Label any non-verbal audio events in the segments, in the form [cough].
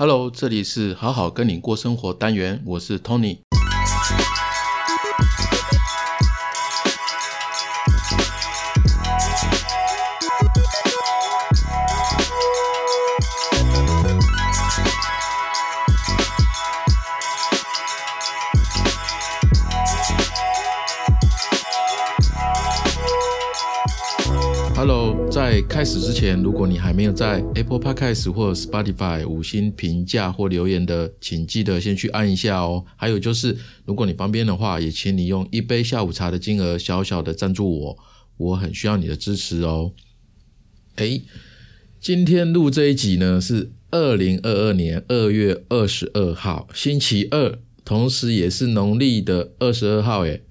Hello，这里是好好跟你过生活单元，我是 Tony。开始之前，如果你还没有在 Apple Podcast 或 Spotify 五星评价或留言的，请记得先去按一下哦。还有就是，如果你方便的话，也请你用一杯下午茶的金额小小的赞助我，我很需要你的支持哦。诶，今天录这一集呢是二零二二年二月二十二号，星期二，同时也是农历的二十二号。诶，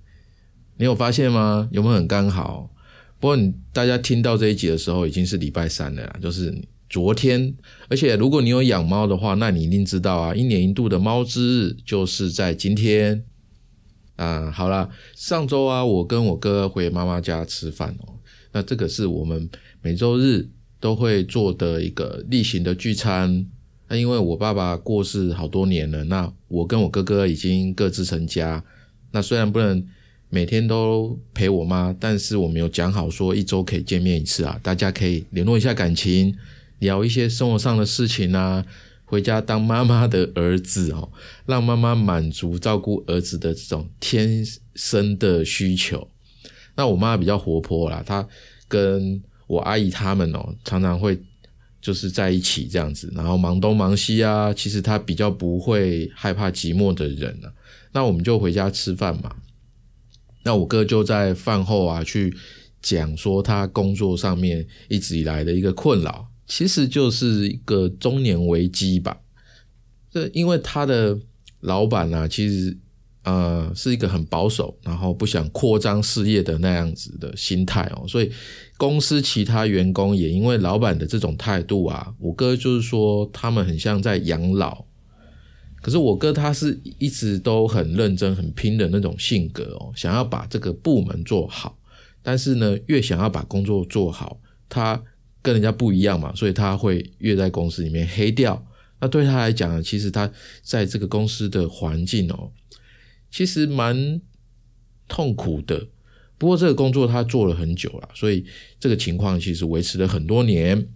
你有发现吗？有没有很刚好？不过，大家听到这一集的时候，已经是礼拜三了，就是昨天。而且，如果你有养猫的话，那你一定知道啊，一年一度的猫之日就是在今天。啊，好了，上周啊，我跟我哥回妈妈家吃饭哦。那这个是我们每周日都会做的一个例行的聚餐。那因为我爸爸过世好多年了，那我跟我哥哥已经各自成家。那虽然不能。每天都陪我妈，但是我们有讲好说一周可以见面一次啊，大家可以联络一下感情，聊一些生活上的事情啊。回家当妈妈的儿子哦，让妈妈满足照顾儿子的这种天生的需求。那我妈比较活泼啦，她跟我阿姨他们哦，常常会就是在一起这样子，然后忙东忙西啊。其实她比较不会害怕寂寞的人啊。那我们就回家吃饭嘛。那我哥就在饭后啊，去讲说他工作上面一直以来的一个困扰，其实就是一个中年危机吧。这因为他的老板呢，其实呃是一个很保守，然后不想扩张事业的那样子的心态哦，所以公司其他员工也因为老板的这种态度啊，我哥就是说他们很像在养老。可是我哥他是一直都很认真、很拼的那种性格哦，想要把这个部门做好。但是呢，越想要把工作做好，他跟人家不一样嘛，所以他会越在公司里面黑掉。那对他来讲，其实他在这个公司的环境哦，其实蛮痛苦的。不过这个工作他做了很久了，所以这个情况其实维持了很多年。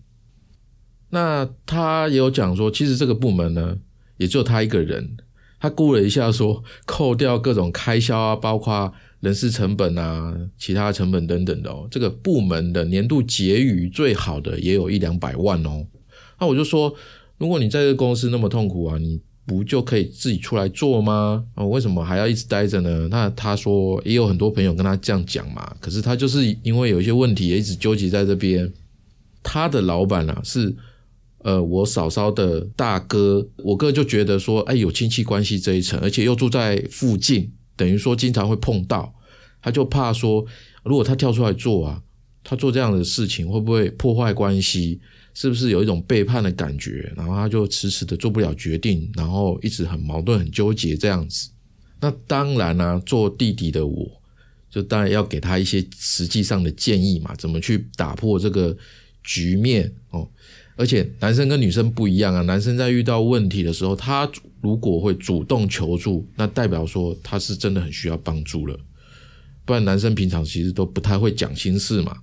那他也有讲说，其实这个部门呢。也就他一个人，他估了一下，说扣掉各种开销啊，包括人事成本啊、其他成本等等的哦，这个部门的年度结余最好的也有一两百万哦。那我就说，如果你在这个公司那么痛苦啊，你不就可以自己出来做吗？啊，为什么还要一直待着呢？那他说也有很多朋友跟他这样讲嘛，可是他就是因为有一些问题，也一直纠结在这边。他的老板啊是。呃，我嫂嫂的大哥，我哥就觉得说，哎，有亲戚关系这一层，而且又住在附近，等于说经常会碰到，他就怕说，如果他跳出来做啊，他做这样的事情会不会破坏关系？是不是有一种背叛的感觉？然后他就迟迟的做不了决定，然后一直很矛盾、很纠结这样子。那当然呢，做弟弟的我就当然要给他一些实际上的建议嘛，怎么去打破这个局面。而且男生跟女生不一样啊，男生在遇到问题的时候，他如果会主动求助，那代表说他是真的很需要帮助了。不然男生平常其实都不太会讲心事嘛。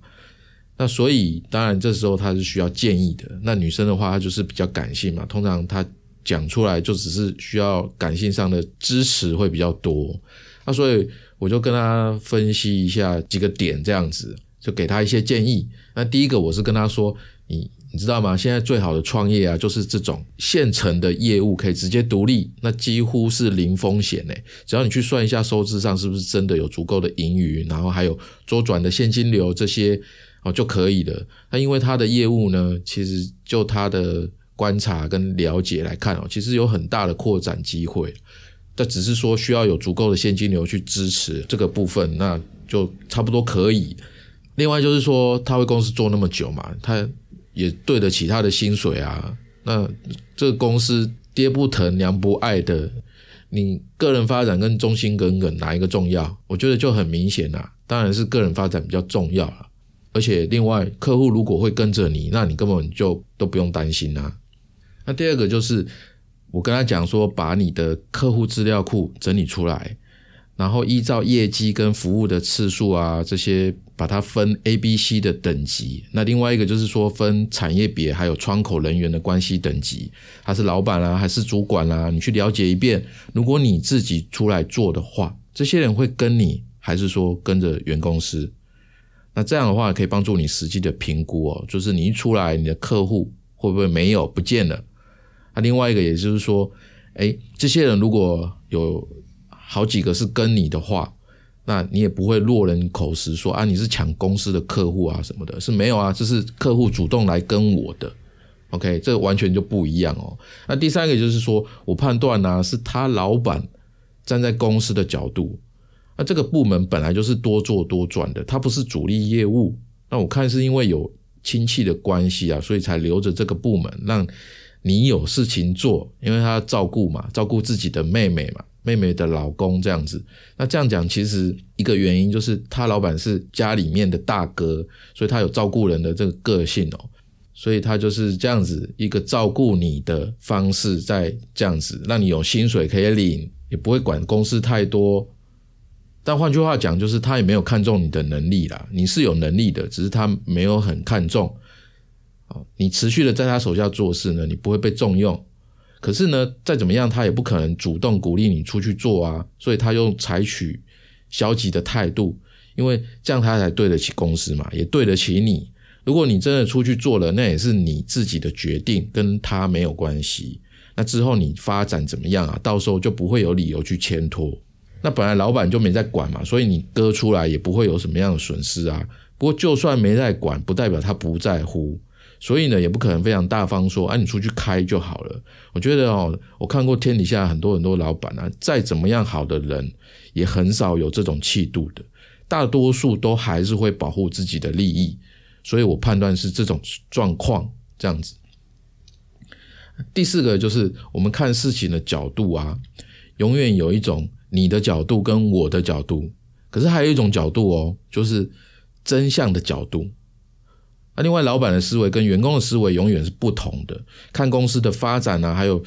那所以当然这时候他是需要建议的。那女生的话，她就是比较感性嘛，通常她讲出来就只是需要感性上的支持会比较多。那所以我就跟他分析一下几个点，这样子就给他一些建议。那第一个我是跟他说，你。你知道吗？现在最好的创业啊，就是这种现成的业务可以直接独立，那几乎是零风险诶。只要你去算一下收支上是不是真的有足够的盈余，然后还有周转的现金流这些哦就可以了。那因为他的业务呢，其实就他的观察跟了解来看哦，其实有很大的扩展机会。但只是说需要有足够的现金流去支持这个部分，那就差不多可以。另外就是说，他为公司做那么久嘛，他。也对得起他的薪水啊。那这个公司爹不疼娘不爱的，你个人发展跟忠心耿耿哪一个重要？我觉得就很明显啦，当然是个人发展比较重要了。而且另外，客户如果会跟着你，那你根本就都不用担心啊。那第二个就是，我跟他讲说，把你的客户资料库整理出来，然后依照业绩跟服务的次数啊这些，把它分 A、B、C 的等级。那另外一个就是说分产业别还有窗口人员的关系等级，他是老板啊还是主管啊？你去了解一遍。如果你自己出来做的话，这些人会跟你，还是说跟着原公司？那这样的话可以帮助你实际的评估哦，就是你一出来，你的客户会不会没有不见了？那另外一个，也就是说，哎，这些人如果有好几个是跟你的话，那你也不会落人口实说啊，你是抢公司的客户啊什么的，是没有啊，这是客户主动来跟我的，OK，这完全就不一样哦。那第三个就是说我判断呢，是他老板站在公司的角度，那这个部门本来就是多做多赚的，它不是主力业务。那我看是因为有亲戚的关系啊，所以才留着这个部门让。你有事情做，因为他照顾嘛，照顾自己的妹妹嘛，妹妹的老公这样子。那这样讲，其实一个原因就是他老板是家里面的大哥，所以他有照顾人的这个个性哦，所以他就是这样子一个照顾你的方式，在这样子让你有薪水可以领，也不会管公司太多。但换句话讲，就是他也没有看中你的能力啦，你是有能力的，只是他没有很看重。你持续的在他手下做事呢，你不会被重用。可是呢，再怎么样，他也不可能主动鼓励你出去做啊。所以他用采取消极的态度，因为这样他才对得起公司嘛，也对得起你。如果你真的出去做了，那也是你自己的决定，跟他没有关系。那之后你发展怎么样啊？到时候就不会有理由去牵拖。那本来老板就没在管嘛，所以你割出来也不会有什么样的损失啊。不过就算没在管，不代表他不在乎。所以呢，也不可能非常大方说，啊，你出去开就好了。我觉得哦，我看过天底下很多很多老板啊，再怎么样好的人，也很少有这种气度的。大多数都还是会保护自己的利益。所以我判断是这种状况这样子。第四个就是我们看事情的角度啊，永远有一种你的角度跟我的角度，可是还有一种角度哦，就是真相的角度。另外，老板的思维跟员工的思维永远是不同的。看公司的发展啊，还有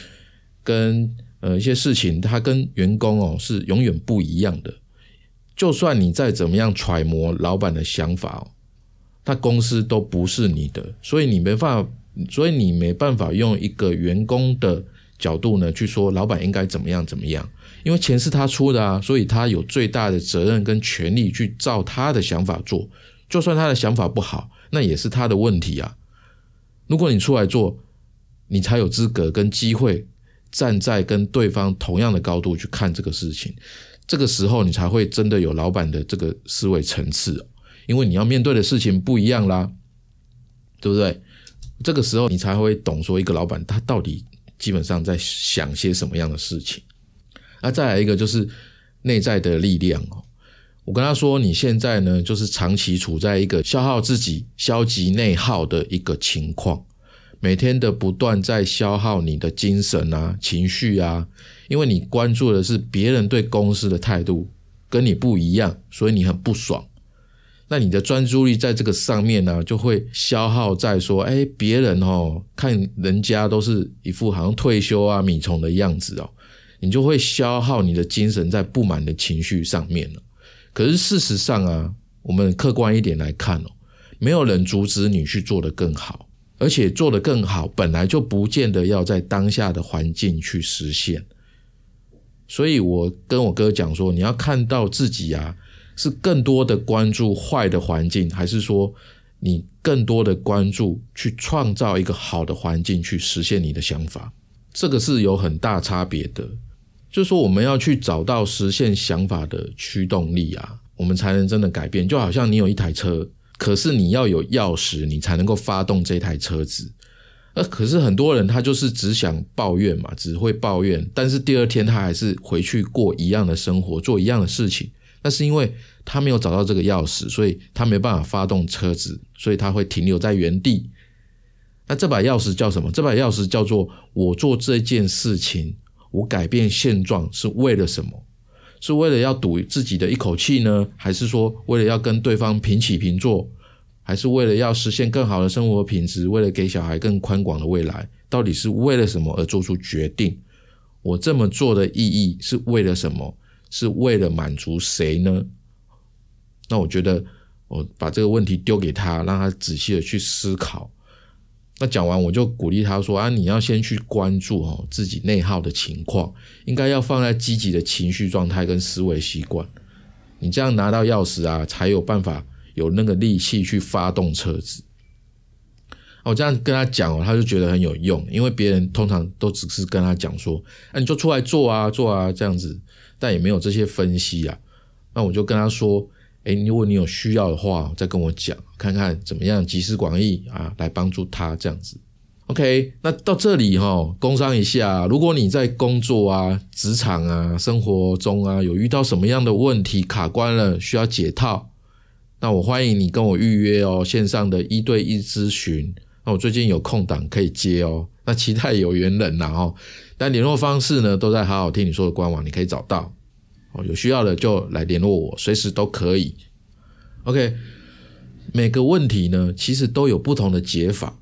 跟呃一些事情，他跟员工哦是永远不一样的。就算你再怎么样揣摩老板的想法哦，他公司都不是你的，所以你没办法，所以你没办法用一个员工的角度呢去说老板应该怎么样怎么样，因为钱是他出的啊，所以他有最大的责任跟权利去照他的想法做，就算他的想法不好。那也是他的问题啊！如果你出来做，你才有资格跟机会站在跟对方同样的高度去看这个事情。这个时候，你才会真的有老板的这个思维层次，因为你要面对的事情不一样啦，对不对？这个时候，你才会懂说一个老板他到底基本上在想些什么样的事情。那再来一个就是内在的力量哦。我跟他说：“你现在呢，就是长期处在一个消耗自己、消极内耗的一个情况，每天的不断在消耗你的精神啊、情绪啊，因为你关注的是别人对公司的态度跟你不一样，所以你很不爽。那你的专注力在这个上面呢，就会消耗在说：哎，别人哦，看人家都是一副好像退休啊、米虫的样子哦，你就会消耗你的精神在不满的情绪上面了。”可是事实上啊，我们客观一点来看哦，没有人阻止你去做得更好，而且做得更好本来就不见得要在当下的环境去实现。所以我跟我哥讲说，你要看到自己啊，是更多的关注坏的环境，还是说你更多的关注去创造一个好的环境去实现你的想法？这个是有很大差别的。就是说，我们要去找到实现想法的驱动力啊，我们才能真的改变。就好像你有一台车，可是你要有钥匙，你才能够发动这台车子。呃，可是很多人他就是只想抱怨嘛，只会抱怨，但是第二天他还是回去过一样的生活，做一样的事情。那是因为他没有找到这个钥匙，所以他没办法发动车子，所以他会停留在原地。那这把钥匙叫什么？这把钥匙叫做我做这件事情。我改变现状是为了什么？是为了要赌自己的一口气呢，还是说为了要跟对方平起平坐，还是为了要实现更好的生活品质，为了给小孩更宽广的未来？到底是为了什么而做出决定？我这么做的意义是为了什么？是为了满足谁呢？那我觉得，我把这个问题丢给他，让他仔细的去思考。那讲完，我就鼓励他说：“啊，你要先去关注哦自己内耗的情况，应该要放在积极的情绪状态跟思维习惯。你这样拿到钥匙啊，才有办法有那个力气去发动车子。”我这样跟他讲哦，他就觉得很有用，因为别人通常都只是跟他讲说：“啊，你就出来做啊，做啊，这样子。”但也没有这些分析啊。那我就跟他说。哎，如果你有需要的话，再跟我讲，看看怎么样集思广益啊，来帮助他这样子。OK，那到这里哈，工商一下，如果你在工作啊、职场啊、生活中啊，有遇到什么样的问题卡关了，需要解套，那我欢迎你跟我预约哦，线上的一对一咨询。那我最近有空档可以接哦，那期待有缘人呐哦。但联络方式呢，都在好好听你说的官网，你可以找到。哦，有需要的就来联络我，随时都可以。OK，每个问题呢，其实都有不同的解法。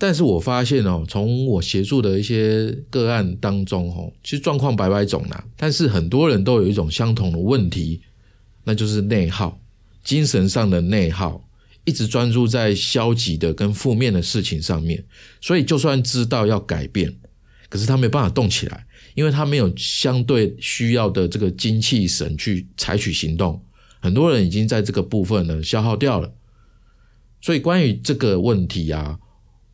但是我发现哦，从我协助的一些个案当中，哦，其实状况百百种啦。但是很多人都有一种相同的问题，那就是内耗，精神上的内耗，一直专注在消极的跟负面的事情上面。所以就算知道要改变，可是他没办法动起来。因为他没有相对需要的这个精气神去采取行动，很多人已经在这个部分呢消耗掉了。所以关于这个问题啊，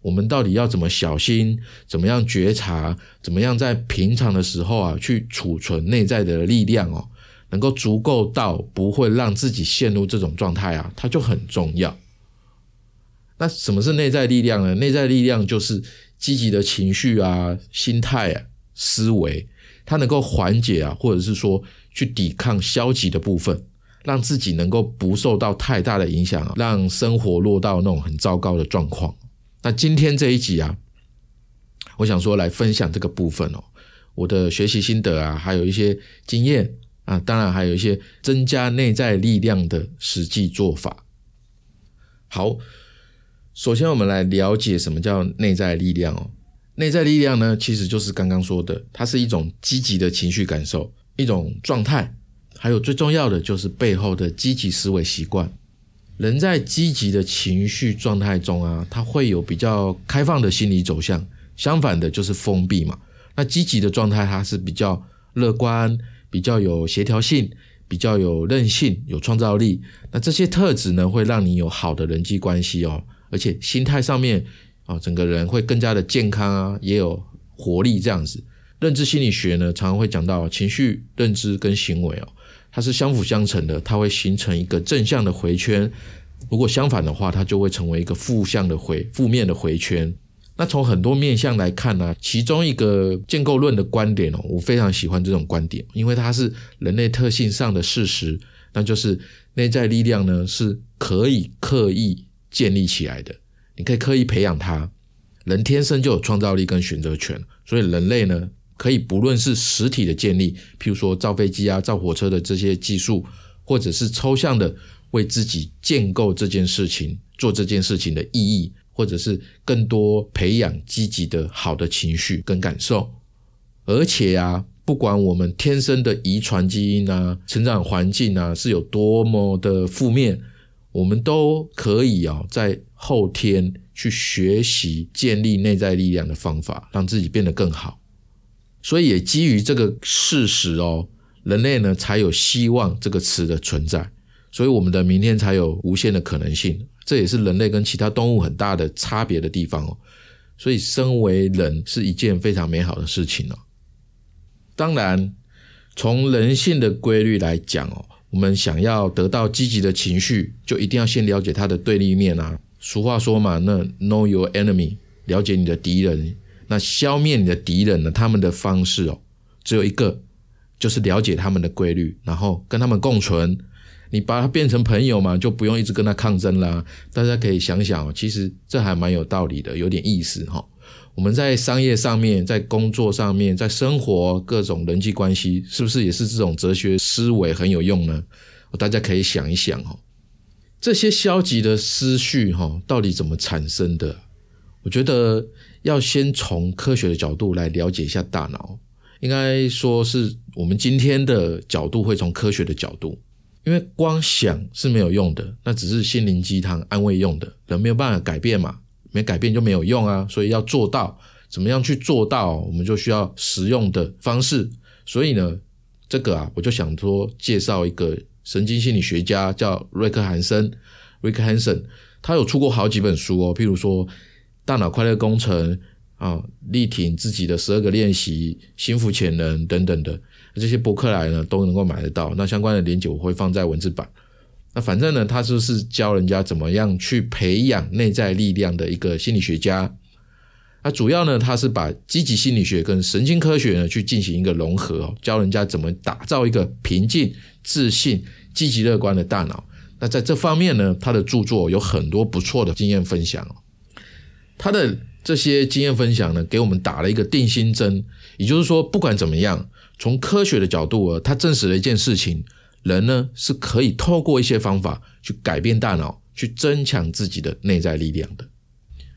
我们到底要怎么小心，怎么样觉察，怎么样在平常的时候啊去储存内在的力量哦，能够足够到不会让自己陷入这种状态啊，它就很重要。那什么是内在力量呢？内在力量就是积极的情绪啊，心态啊。思维，它能够缓解啊，或者是说去抵抗消极的部分，让自己能够不受到太大的影响，让生活落到那种很糟糕的状况。那今天这一集啊，我想说来分享这个部分哦，我的学习心得啊，还有一些经验啊，当然还有一些增加内在力量的实际做法。好，首先我们来了解什么叫内在力量哦。内在力量呢，其实就是刚刚说的，它是一种积极的情绪感受，一种状态，还有最重要的就是背后的积极思维习惯。人在积极的情绪状态中啊，他会有比较开放的心理走向；相反的，就是封闭嘛。那积极的状态，它是比较乐观，比较有协调性，比较有韧性，有创造力。那这些特质呢，会让你有好的人际关系哦，而且心态上面。啊，整个人会更加的健康啊，也有活力这样子。认知心理学呢，常常会讲到情绪、认知跟行为哦，它是相辅相成的，它会形成一个正向的回圈。如果相反的话，它就会成为一个负向的回、负面的回圈。那从很多面向来看呢，其中一个建构论的观点哦，我非常喜欢这种观点，因为它是人类特性上的事实，那就是内在力量呢是可以刻意建立起来的。你可以刻意培养它，人天生就有创造力跟选择权，所以人类呢，可以不论是实体的建立，譬如说造飞机啊、造火车的这些技术，或者是抽象的为自己建构这件事情、做这件事情的意义，或者是更多培养积极的好的情绪跟感受。而且啊，不管我们天生的遗传基因啊、成长环境啊是有多么的负面。我们都可以啊，在后天去学习建立内在力量的方法，让自己变得更好。所以也基于这个事实哦，人类呢才有希望这个词的存在，所以我们的明天才有无限的可能性。这也是人类跟其他动物很大的差别的地方哦。所以身为人是一件非常美好的事情哦。当然，从人性的规律来讲哦。我们想要得到积极的情绪，就一定要先了解它的对立面啊。俗话说嘛，那 know your enemy，了解你的敌人。那消灭你的敌人呢？他们的方式哦，只有一个，就是了解他们的规律，然后跟他们共存。你把他变成朋友嘛，就不用一直跟他抗争啦。大家可以想想哦，其实这还蛮有道理的，有点意思哈。我们在商业上面，在工作上面，在生活各种人际关系，是不是也是这种哲学思维很有用呢？大家可以想一想哦，这些消极的思绪哈，到底怎么产生的？我觉得要先从科学的角度来了解一下大脑，应该说是我们今天的角度会从科学的角度，因为光想是没有用的，那只是心灵鸡汤安慰用的，人没有办法改变嘛，没改变就没有用啊，所以要做到，怎么样去做到，我们就需要实用的方式。所以呢，这个啊，我就想说介绍一个神经心理学家叫瑞克韩森 （Rick Hansen），他有出过好几本书哦，譬如说《大脑快乐工程》。啊，力挺自己的十二个练习，心腹潜能等等的这些博客来呢，都能够买得到。那相关的连接我会放在文字版。那反正呢，他就是教人家怎么样去培养内在力量的一个心理学家。那主要呢，他是把积极心理学跟神经科学呢去进行一个融合，教人家怎么打造一个平静、自信、积极乐观的大脑。那在这方面呢，他的著作有很多不错的经验分享。他的。这些经验分享呢，给我们打了一个定心针。也就是说，不管怎么样，从科学的角度啊，他证实了一件事情：人呢是可以透过一些方法去改变大脑，去增强自己的内在力量的。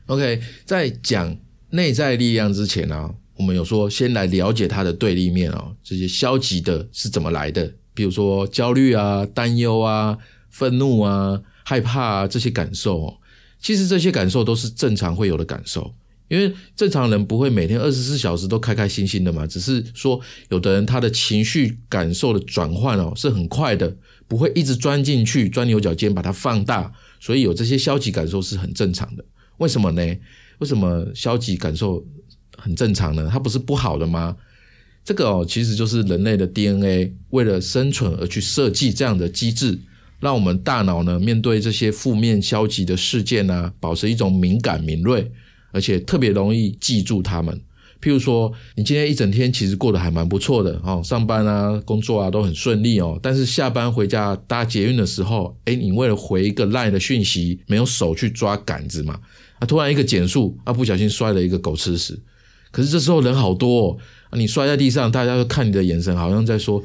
OK，在讲内在力量之前呢，我们有说先来了解它的对立面啊，这些消极的是怎么来的？比如说焦虑啊、担忧啊、愤怒啊、害怕啊这些感受哦。其实这些感受都是正常会有的感受，因为正常人不会每天二十四小时都开开心心的嘛。只是说，有的人他的情绪感受的转换哦是很快的，不会一直钻进去钻牛角尖把它放大，所以有这些消极感受是很正常的。为什么呢？为什么消极感受很正常呢？它不是不好的吗？这个哦其实就是人类的 DNA 为了生存而去设计这样的机制。让我们大脑呢，面对这些负面消极的事件呢，保持一种敏感敏锐，而且特别容易记住他们。譬如说，你今天一整天其实过得还蛮不错的哦，上班啊、工作啊都很顺利哦。但是下班回家搭捷运的时候，哎，你为了回一个赖的讯息，没有手去抓杆子嘛？啊，突然一个减速，啊，不小心摔了一个狗吃屎。可是这时候人好多，哦，你摔在地上，大家都看你的眼神，好像在说。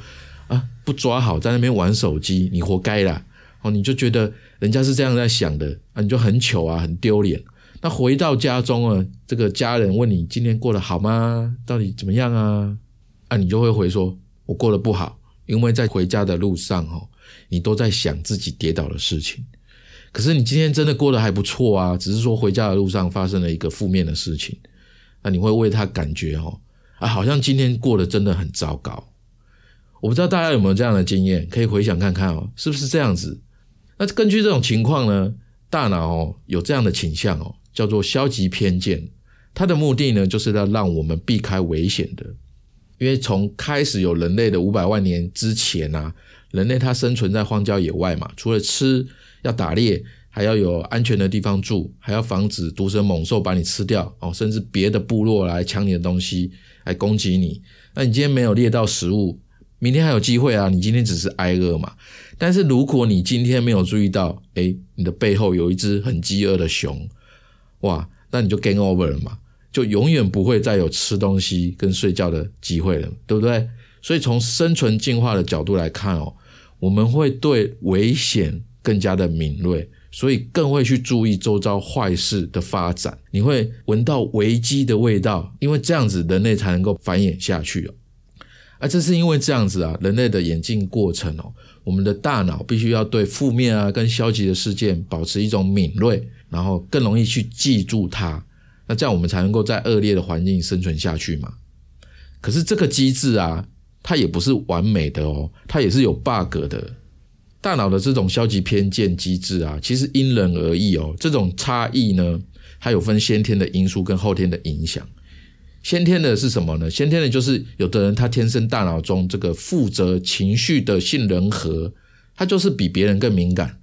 啊，不抓好，在那边玩手机，你活该啦！哦，你就觉得人家是这样在想的啊，你就很糗啊，很丢脸。那回到家中啊，这个家人问你今天过得好吗？到底怎么样啊？啊，你就会回说，我过得不好，因为在回家的路上哦，你都在想自己跌倒的事情。可是你今天真的过得还不错啊，只是说回家的路上发生了一个负面的事情，那你会为他感觉哦，啊，好像今天过得真的很糟糕。我不知道大家有没有这样的经验，可以回想看看哦，是不是这样子？那根据这种情况呢，大脑哦有这样的倾向哦，叫做消极偏见。它的目的呢，就是要让我们避开危险的。因为从开始有人类的五百万年之前啊，人类它生存在荒郊野外嘛，除了吃要打猎，还要有安全的地方住，还要防止毒蛇猛兽把你吃掉哦，甚至别的部落来抢你的东西来攻击你。那你今天没有猎到食物？明天还有机会啊！你今天只是挨饿嘛。但是如果你今天没有注意到，哎，你的背后有一只很饥饿的熊，哇，那你就 game over 了嘛，就永远不会再有吃东西跟睡觉的机会了，对不对？所以从生存进化的角度来看哦，我们会对危险更加的敏锐，所以更会去注意周遭坏事的发展。你会闻到危机的味道，因为这样子人类才能够繁衍下去哦。而这是因为这样子啊，人类的演进过程哦，我们的大脑必须要对负面啊跟消极的事件保持一种敏锐，然后更容易去记住它，那这样我们才能够在恶劣的环境生存下去嘛。可是这个机制啊，它也不是完美的哦，它也是有 bug 的。大脑的这种消极偏见机制啊，其实因人而异哦，这种差异呢，它有分先天的因素跟后天的影响。先天的是什么呢？先天的就是有的人他天生大脑中这个负责情绪的杏仁核，他就是比别人更敏感，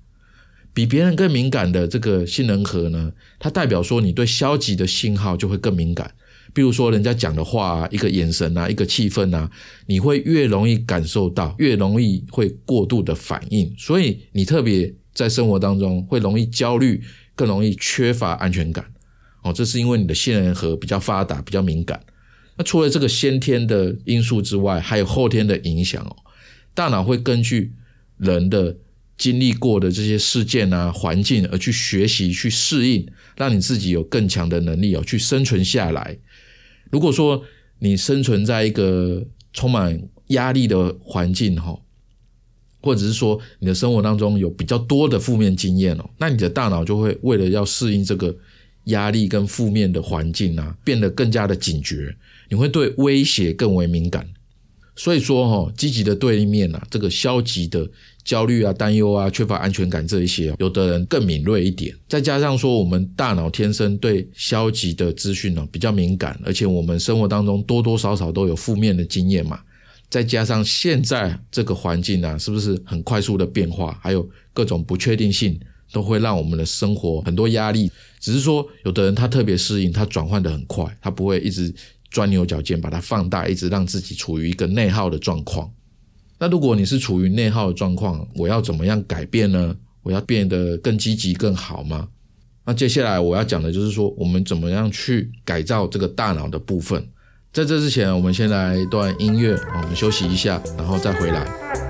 比别人更敏感的这个杏仁核呢，它代表说你对消极的信号就会更敏感。比如说人家讲的话，一个眼神啊，一个气氛啊，你会越容易感受到，越容易会过度的反应，所以你特别在生活当中会容易焦虑，更容易缺乏安全感。哦，这是因为你的杏仁核比较发达，比较敏感。那除了这个先天的因素之外，还有后天的影响哦。大脑会根据人的经历过的这些事件啊、环境而去学习、去适应，让你自己有更强的能力哦，去生存下来。如果说你生存在一个充满压力的环境哈，或者是说你的生活当中有比较多的负面经验哦，那你的大脑就会为了要适应这个压力跟负面的环境啊，变得更加的警觉，你会对威胁更为敏感。所以说哈，积极的对立面啊，这个消极的焦虑啊、担忧啊、缺乏安全感这一些，有的人更敏锐一点。再加上说，我们大脑天生对消极的资讯呢比较敏感，而且我们生活当中多多少少都有负面的经验嘛。再加上现在这个环境啊，是不是很快速的变化，还有各种不确定性，都会让我们的生活很多压力。只是说，有的人他特别适应，他转换的很快，他不会一直钻牛角尖，把它放大，一直让自己处于一个内耗的状况。那如果你是处于内耗的状况，我要怎么样改变呢？我要变得更积极、更好吗？那接下来我要讲的就是说，我们怎么样去改造这个大脑的部分。在这之前，我们先来一段音乐，我们休息一下，然后再回来。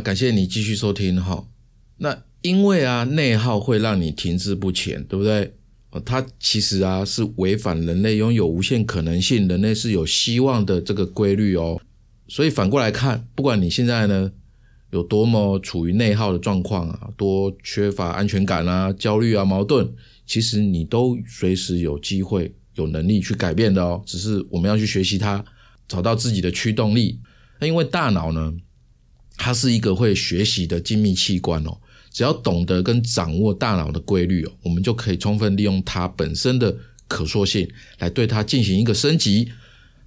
感谢你继续收听哈。那因为啊，内耗会让你停滞不前，对不对？它其实啊是违反人类拥有无限可能性、人类是有希望的这个规律哦。所以反过来看，不管你现在呢有多么处于内耗的状况啊，多缺乏安全感啊、焦虑啊、矛盾，其实你都随时有机会、有能力去改变的哦。只是我们要去学习它，找到自己的驱动力。那因为大脑呢？它是一个会学习的精密器官哦，只要懂得跟掌握大脑的规律哦，我们就可以充分利用它本身的可塑性来对它进行一个升级。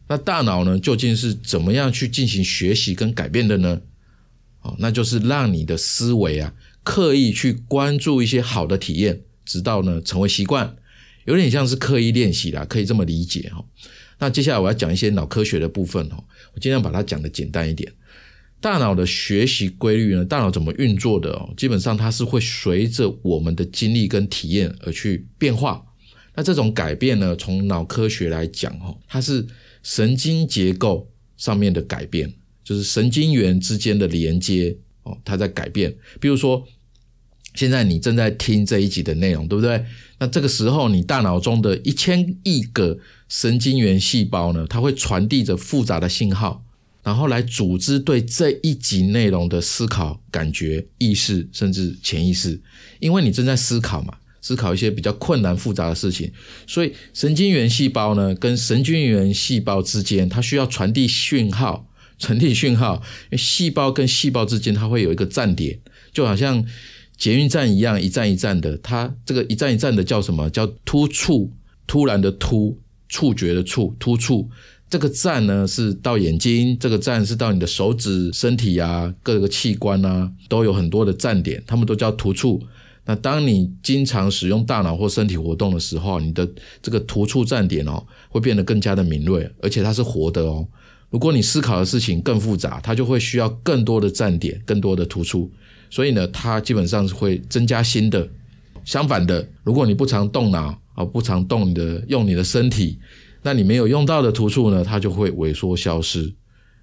那大脑呢，究竟是怎么样去进行学习跟改变的呢？哦，那就是让你的思维啊，刻意去关注一些好的体验，直到呢成为习惯，有点像是刻意练习啦，可以这么理解哈。那接下来我要讲一些脑科学的部分哦，我尽量把它讲的简单一点。大脑的学习规律呢？大脑怎么运作的哦？基本上它是会随着我们的经历跟体验而去变化。那这种改变呢？从脑科学来讲，哈，它是神经结构上面的改变，就是神经元之间的连接哦，它在改变。比如说，现在你正在听这一集的内容，对不对？那这个时候，你大脑中的一千亿个神经元细胞呢，它会传递着复杂的信号。然后来组织对这一集内容的思考、感觉、意识，甚至潜意识，因为你正在思考嘛，思考一些比较困难复杂的事情，所以神经元细胞呢，跟神经元细胞之间，它需要传递讯号，传递讯号，因为细胞跟细胞之间，它会有一个站点，就好像捷运站一样，一站一站的，它这个一站一站的叫什么？叫突触，突然的突，触觉的触，突触。这个站呢是到眼睛，这个站是到你的手指、身体啊，各个器官啊，都有很多的站点，他们都叫突触。那当你经常使用大脑或身体活动的时候，你的这个突触站点哦，会变得更加的敏锐，而且它是活的哦。如果你思考的事情更复杂，它就会需要更多的站点、更多的突触。所以呢，它基本上是会增加新的。相反的，如果你不常动脑啊，不常动你的用你的身体，那你没有用到的突触呢，它就会萎缩消失。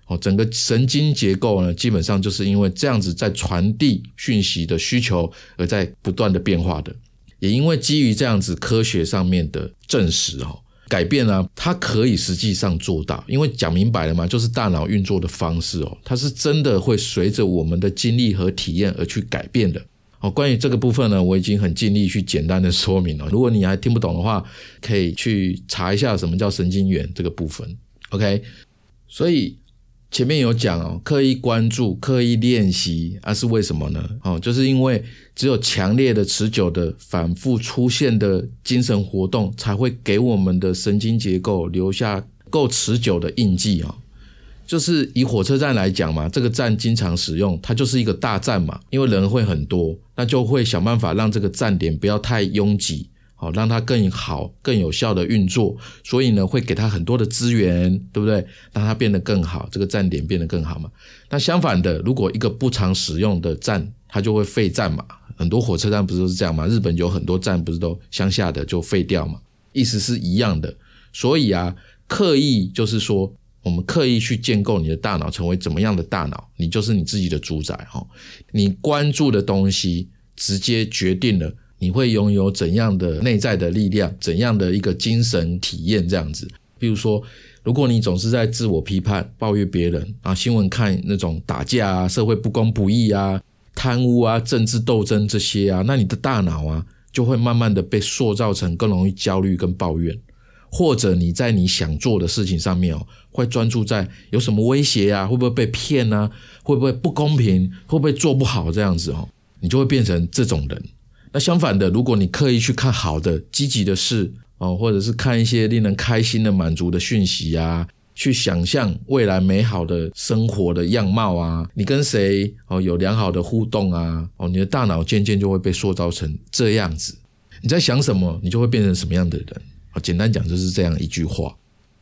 哦，整个神经结构呢，基本上就是因为这样子在传递讯息的需求而在不断的变化的。也因为基于这样子科学上面的证实，哈，改变呢，它可以实际上做到。因为讲明白了嘛，就是大脑运作的方式哦，它是真的会随着我们的经历和体验而去改变的。哦，关于这个部分呢，我已经很尽力去简单的说明了。如果你还听不懂的话，可以去查一下什么叫神经元这个部分。OK，所以。前面有讲哦，刻意关注、刻意练习，啊是为什么呢？哦，就是因为只有强烈的、持久的、反复出现的精神活动，才会给我们的神经结构留下够持久的印记啊。就是以火车站来讲嘛，这个站经常使用，它就是一个大站嘛，因为人会很多，那就会想办法让这个站点不要太拥挤。好，让它更好、更有效的运作，所以呢，会给它很多的资源，对不对？让它变得更好，这个站点变得更好嘛。那相反的，如果一个不常使用的站，它就会废站嘛。很多火车站不是都是这样吗？日本有很多站不是都乡下的就废掉嘛，意思是一样的。所以啊，刻意就是说，我们刻意去建构你的大脑成为怎么样的大脑，你就是你自己的主宰哈。你关注的东西，直接决定了。你会拥有怎样的内在的力量？怎样的一个精神体验？这样子，比如说，如果你总是在自我批判、抱怨别人啊，新闻看那种打架啊、社会不公不义啊、贪污啊、政治斗争这些啊，那你的大脑啊，就会慢慢的被塑造成更容易焦虑跟抱怨，或者你在你想做的事情上面哦，会专注在有什么威胁啊，会不会被骗啊，会不会不公平，会不会做不好这样子哦，你就会变成这种人。那相反的，如果你刻意去看好的、积极的事哦，或者是看一些令人开心的、满足的讯息啊，去想象未来美好的生活的样貌啊，你跟谁哦有良好的互动啊，哦，你的大脑渐渐就会被塑造成这样子。你在想什么，你就会变成什么样的人。简单讲就是这样一句话。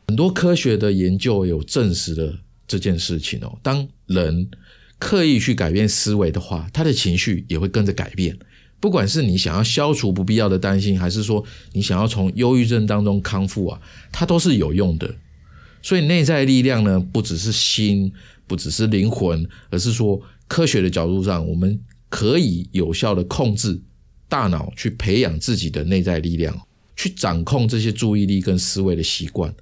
很多科学的研究有证实了这件事情哦。当人刻意去改变思维的话，他的情绪也会跟着改变。不管是你想要消除不必要的担心，还是说你想要从忧郁症当中康复啊，它都是有用的。所以内在力量呢，不只是心，不只是灵魂，而是说科学的角度上，我们可以有效的控制大脑，去培养自己的内在力量，去掌控这些注意力跟思维的习惯，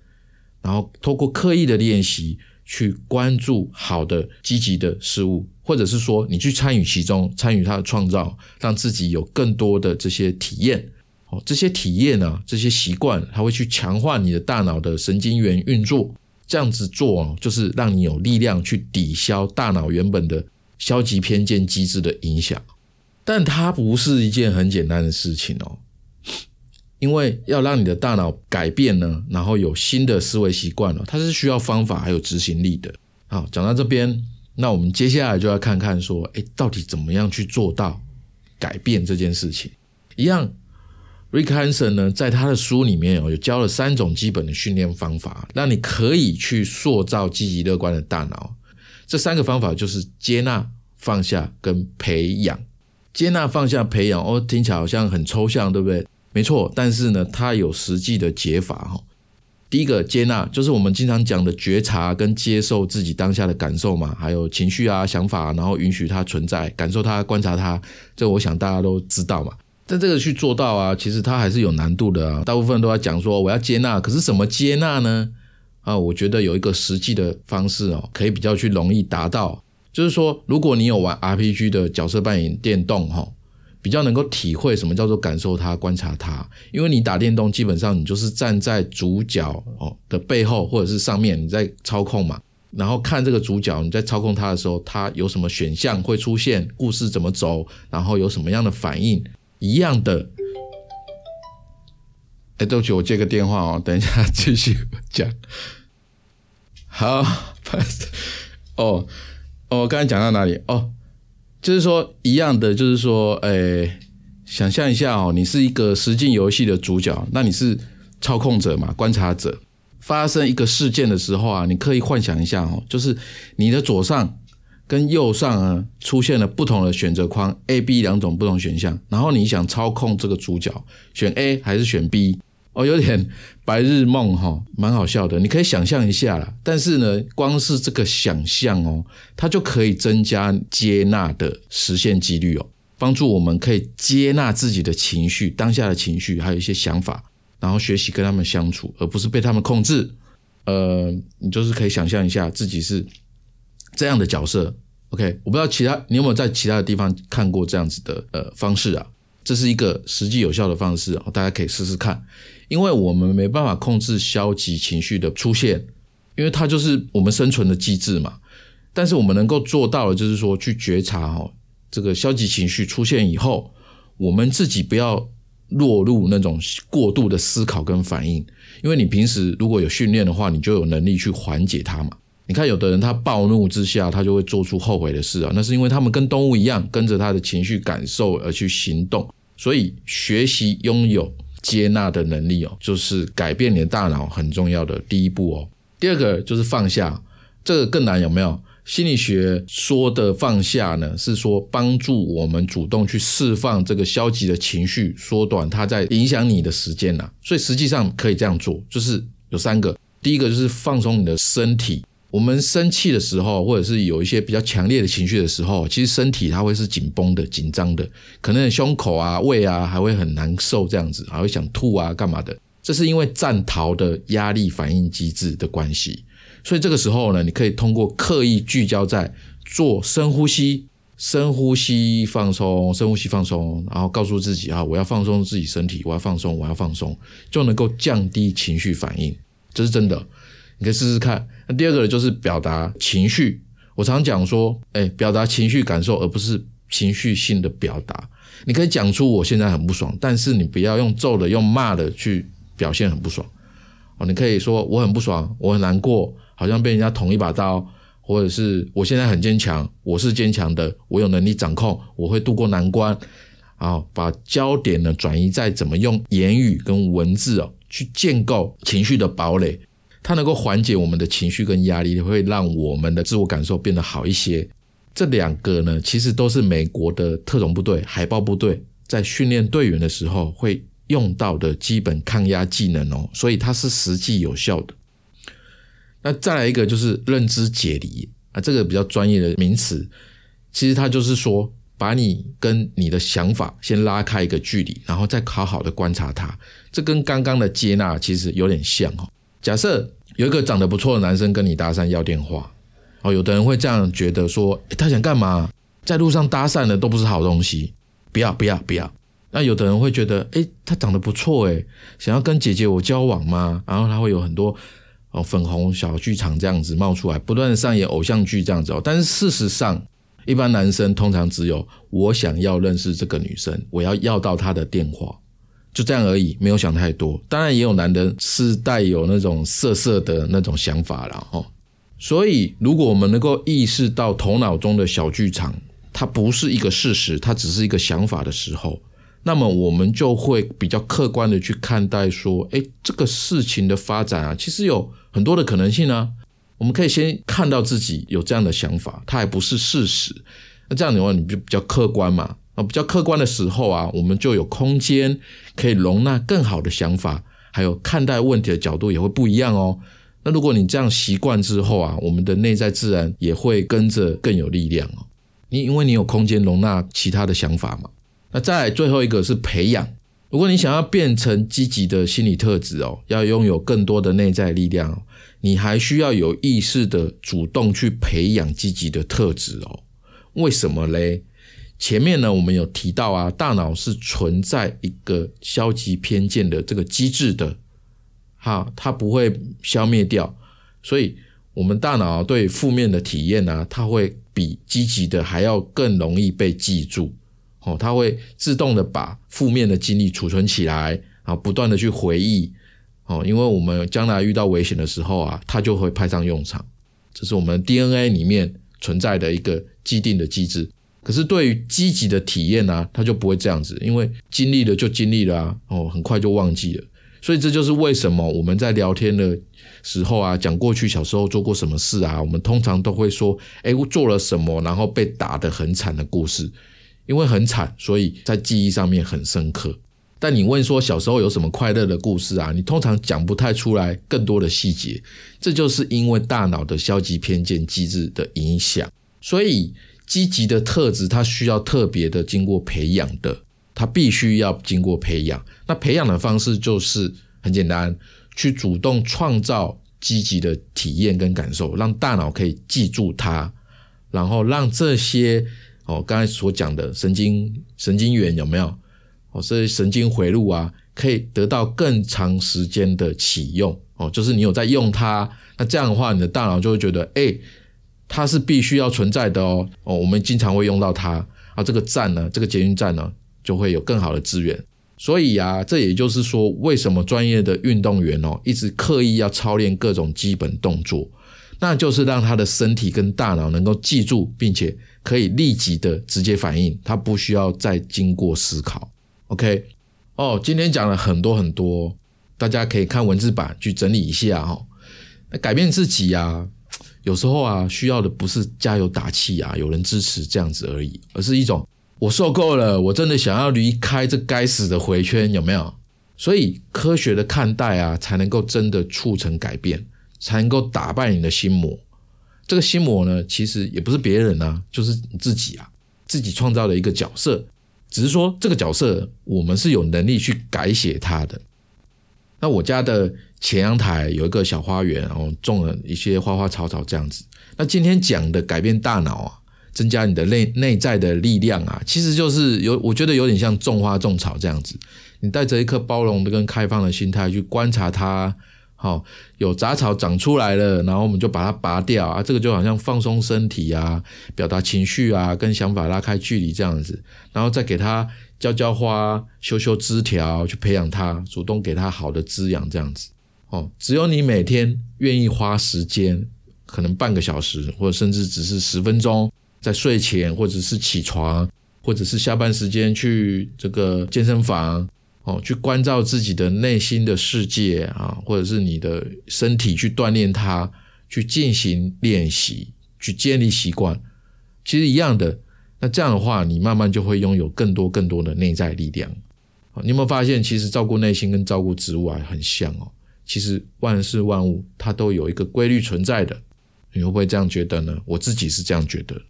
然后透过刻意的练习。去关注好的、积极的事物，或者是说你去参与其中，参与它的创造，让自己有更多的这些体验。哦，这些体验呢，这些习惯，它会去强化你的大脑的神经元运作。这样子做，就是让你有力量去抵消大脑原本的消极偏见机制的影响。但它不是一件很简单的事情哦。因为要让你的大脑改变呢，然后有新的思维习惯了，它是需要方法还有执行力的。好，讲到这边，那我们接下来就要看看说，哎，到底怎么样去做到改变这件事情？一样，Rick Hanson 呢，在他的书里面哦，有教了三种基本的训练方法，让你可以去塑造积极乐观的大脑。这三个方法就是接纳、放下跟培养。接纳、放下、培养，哦，听起来好像很抽象，对不对？没错，但是呢，它有实际的解法哈。第一个接纳，就是我们经常讲的觉察跟接受自己当下的感受嘛，还有情绪啊、想法，然后允许它存在，感受它，观察它。这我想大家都知道嘛。但这个去做到啊，其实它还是有难度的啊。大部分都在讲说我要接纳，可是怎么接纳呢？啊，我觉得有一个实际的方式哦，可以比较去容易达到，就是说，如果你有玩 RPG 的角色扮演电动哈。比较能够体会什么叫做感受它、观察它，因为你打电动基本上你就是站在主角哦的背后或者是上面，你在操控嘛，然后看这个主角你在操控他的时候，他有什么选项会出现，故事怎么走，然后有什么样的反应，一样的。哎，对不起，我接个电话哦，等一下继续讲。[laughs] 好，哦 [laughs] 哦，刚才讲到哪里？哦。就是说一样的，就是说，诶，想象一下哦，你是一个实境游戏的主角，那你是操控者嘛，观察者。发生一个事件的时候啊，你可以幻想一下哦，就是你的左上跟右上啊出现了不同的选择框，A、B 两种不同选项，然后你想操控这个主角，选 A 还是选 B？哦，有点白日梦哈，蛮好笑的。你可以想象一下啦，但是呢，光是这个想象哦，它就可以增加接纳的实现几率哦，帮助我们可以接纳自己的情绪、当下的情绪，还有一些想法，然后学习跟他们相处，而不是被他们控制。呃，你就是可以想象一下自己是这样的角色。OK，我不知道其他你有没有在其他的地方看过这样子的呃方式啊？这是一个实际有效的方式，大家可以试试看。因为我们没办法控制消极情绪的出现，因为它就是我们生存的机制嘛。但是我们能够做到的，就是说去觉察哈，这个消极情绪出现以后，我们自己不要落入那种过度的思考跟反应。因为你平时如果有训练的话，你就有能力去缓解它嘛。你看，有的人他暴怒之下，他就会做出后悔的事啊，那是因为他们跟动物一样，跟着他的情绪感受而去行动。所以学习拥有。接纳的能力哦，就是改变你的大脑很重要的第一步哦。第二个就是放下，这个更难有没有？心理学说的放下呢，是说帮助我们主动去释放这个消极的情绪，缩短它在影响你的时间呐。所以实际上可以这样做，就是有三个，第一个就是放松你的身体。我们生气的时候，或者是有一些比较强烈的情绪的时候，其实身体它会是紧绷的、紧张的，可能胸口啊、胃啊还会很难受，这样子还会想吐啊、干嘛的。这是因为战逃的压力反应机制的关系。所以这个时候呢，你可以通过刻意聚焦在做深呼吸、深呼吸放松、深呼吸放松，然后告诉自己啊，我要放松自己身体，我要放松，我要放松，就能够降低情绪反应。这是真的。你可以试试看。那第二个就是表达情绪。我常讲说，哎，表达情绪感受，而不是情绪性的表达。你可以讲出我现在很不爽，但是你不要用揍的、用骂的去表现很不爽。哦，你可以说我很不爽，我很难过，好像被人家捅一把刀，或者是我现在很坚强，我是坚强的，我有能力掌控，我会度过难关。啊，把焦点呢转移在怎么用言语跟文字哦去建构情绪的堡垒。它能够缓解我们的情绪跟压力，会让我们的自我感受变得好一些。这两个呢，其实都是美国的特种部队海豹部队在训练队员的时候会用到的基本抗压技能哦，所以它是实际有效的。那再来一个就是认知解离啊，这个比较专业的名词，其实它就是说把你跟你的想法先拉开一个距离，然后再好好的观察它。这跟刚刚的接纳其实有点像哦。假设有一个长得不错的男生跟你搭讪要电话，哦，有的人会这样觉得说，他想干嘛？在路上搭讪的都不是好东西，不要不要不要。那有的人会觉得，哎，他长得不错，哎，想要跟姐姐我交往吗？然后他会有很多哦粉红小剧场这样子冒出来，不断的上演偶像剧这样子哦。但是事实上，一般男生通常只有我想要认识这个女生，我要要到她的电话。就这样而已，没有想太多。当然，也有男人是带有那种色色的那种想法了哦。所以，如果我们能够意识到头脑中的小剧场，它不是一个事实，它只是一个想法的时候，那么我们就会比较客观的去看待说，哎，这个事情的发展啊，其实有很多的可能性呢。我们可以先看到自己有这样的想法，它还不是事实。那这样的话，你就比较客观嘛。啊，比较客观的时候啊，我们就有空间可以容纳更好的想法，还有看待问题的角度也会不一样哦。那如果你这样习惯之后啊，我们的内在自然也会跟着更有力量哦。你因为你有空间容纳其他的想法嘛。那再最后一个是培养，如果你想要变成积极的心理特质哦，要拥有更多的内在力量，你还需要有意识的主动去培养积极的特质哦。为什么嘞？前面呢，我们有提到啊，大脑是存在一个消极偏见的这个机制的，哈，它不会消灭掉，所以我们大脑对负面的体验呢，它会比积极的还要更容易被记住，哦，它会自动的把负面的经历储存起来，啊，不断的去回忆，哦，因为我们将来遇到危险的时候啊，它就会派上用场，这是我们 DNA 里面存在的一个既定的机制。可是对于积极的体验呢，他就不会这样子，因为经历了就经历了啊，哦，很快就忘记了。所以这就是为什么我们在聊天的时候啊，讲过去小时候做过什么事啊，我们通常都会说，哎，我做了什么，然后被打得很惨的故事，因为很惨，所以在记忆上面很深刻。但你问说小时候有什么快乐的故事啊？你通常讲不太出来更多的细节，这就是因为大脑的消极偏见机制的影响。所以积极的特质它需要特别的经过培养的，它必须要经过培养。那培养的方式就是很简单，去主动创造积极的体验跟感受，让大脑可以记住它，然后让这些哦刚才所讲的神经神经元有没有？哦，这些神经回路啊，可以得到更长时间的启用哦，就是你有在用它，那这样的话，你的大脑就会觉得，哎，它是必须要存在的哦。哦，我们经常会用到它啊，这个站呢，这个捷运站呢，就会有更好的资源。所以啊，这也就是说，为什么专业的运动员哦，一直刻意要操练各种基本动作，那就是让他的身体跟大脑能够记住，并且可以立即的直接反应，他不需要再经过思考。OK，哦，今天讲了很多很多，大家可以看文字版去整理一下哈。那改变自己啊，有时候啊，需要的不是加油打气啊，有人支持这样子而已，而是一种我受够了，我真的想要离开这该死的回圈，有没有？所以科学的看待啊，才能够真的促成改变，才能够打败你的心魔。这个心魔呢，其实也不是别人啊，就是你自己啊，自己创造的一个角色。只是说这个角色，我们是有能力去改写它的。那我家的前阳台有一个小花园，然后种了一些花花草草这样子。那今天讲的改变大脑啊，增加你的内内在的力量啊，其实就是有，我觉得有点像种花种草这样子。你带着一颗包容的跟开放的心态去观察它。好，有杂草长出来了，然后我们就把它拔掉啊，这个就好像放松身体啊，表达情绪啊，跟想法拉开距离这样子，然后再给它浇浇花、修修枝条，去培养它，主动给它好的滋养这样子。哦，只有你每天愿意花时间，可能半个小时，或者甚至只是十分钟，在睡前或者是起床，或者是下班时间去这个健身房。哦，去关照自己的内心的世界啊，或者是你的身体去锻炼它，去进行练习，去建立习惯，其实一样的。那这样的话，你慢慢就会拥有更多更多的内在力量。你有没有发现，其实照顾内心跟照顾植物啊很像哦？其实万事万物它都有一个规律存在的。你会不会这样觉得呢？我自己是这样觉得。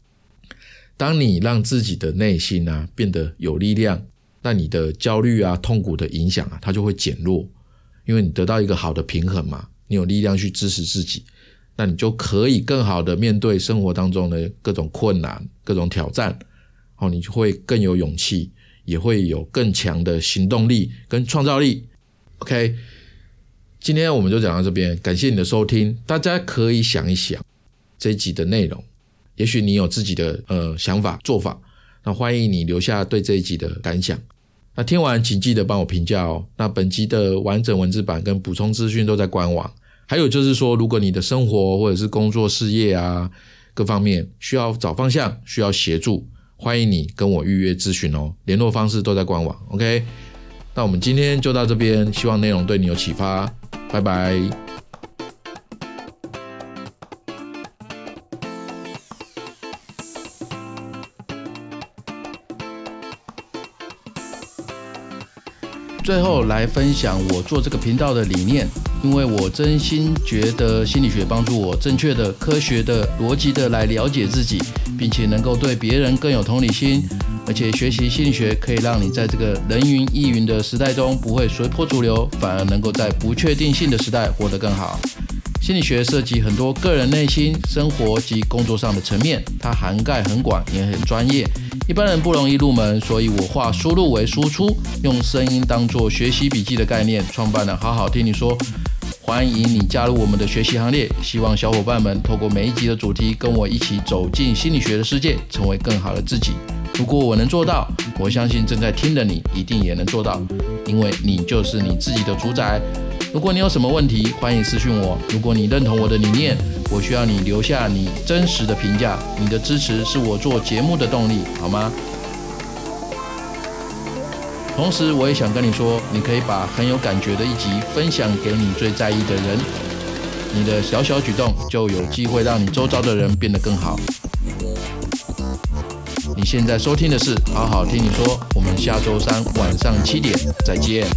当你让自己的内心啊变得有力量。那你的焦虑啊、痛苦的影响啊，它就会减弱，因为你得到一个好的平衡嘛，你有力量去支持自己，那你就可以更好的面对生活当中的各种困难、各种挑战，哦，你就会更有勇气，也会有更强的行动力跟创造力。OK，今天我们就讲到这边，感谢你的收听，大家可以想一想这一集的内容，也许你有自己的呃想法做法。那欢迎你留下对这一集的感想。那听完请记得帮我评价哦。那本集的完整文字版跟补充资讯都在官网。还有就是说，如果你的生活或者是工作事业啊各方面需要找方向、需要协助，欢迎你跟我预约咨询哦。联络方式都在官网。OK，那我们今天就到这边，希望内容对你有启发。拜拜。最后来分享我做这个频道的理念，因为我真心觉得心理学帮助我正确的、科学的、逻辑的来了解自己，并且能够对别人更有同理心。而且学习心理学可以让你在这个人云亦云的时代中不会随波逐流，反而能够在不确定性的时代活得更好。心理学涉及很多个人内心、生活及工作上的层面，它涵盖很广，也很专业。一般人不容易入门，所以我化输入为输出，用声音当做学习笔记的概念，创办了好好听你说。欢迎你加入我们的学习行列，希望小伙伴们透过每一集的主题，跟我一起走进心理学的世界，成为更好的自己。如果我能做到，我相信正在听的你一定也能做到，因为你就是你自己的主宰。如果你有什么问题，欢迎私讯我。如果你认同我的理念，我需要你留下你真实的评价。你的支持是我做节目的动力，好吗？同时，我也想跟你说，你可以把很有感觉的一集分享给你最在意的人，你的小小举动就有机会让你周遭的人变得更好。你现在收听的是《好好听你说》，我们下周三晚上七点再见。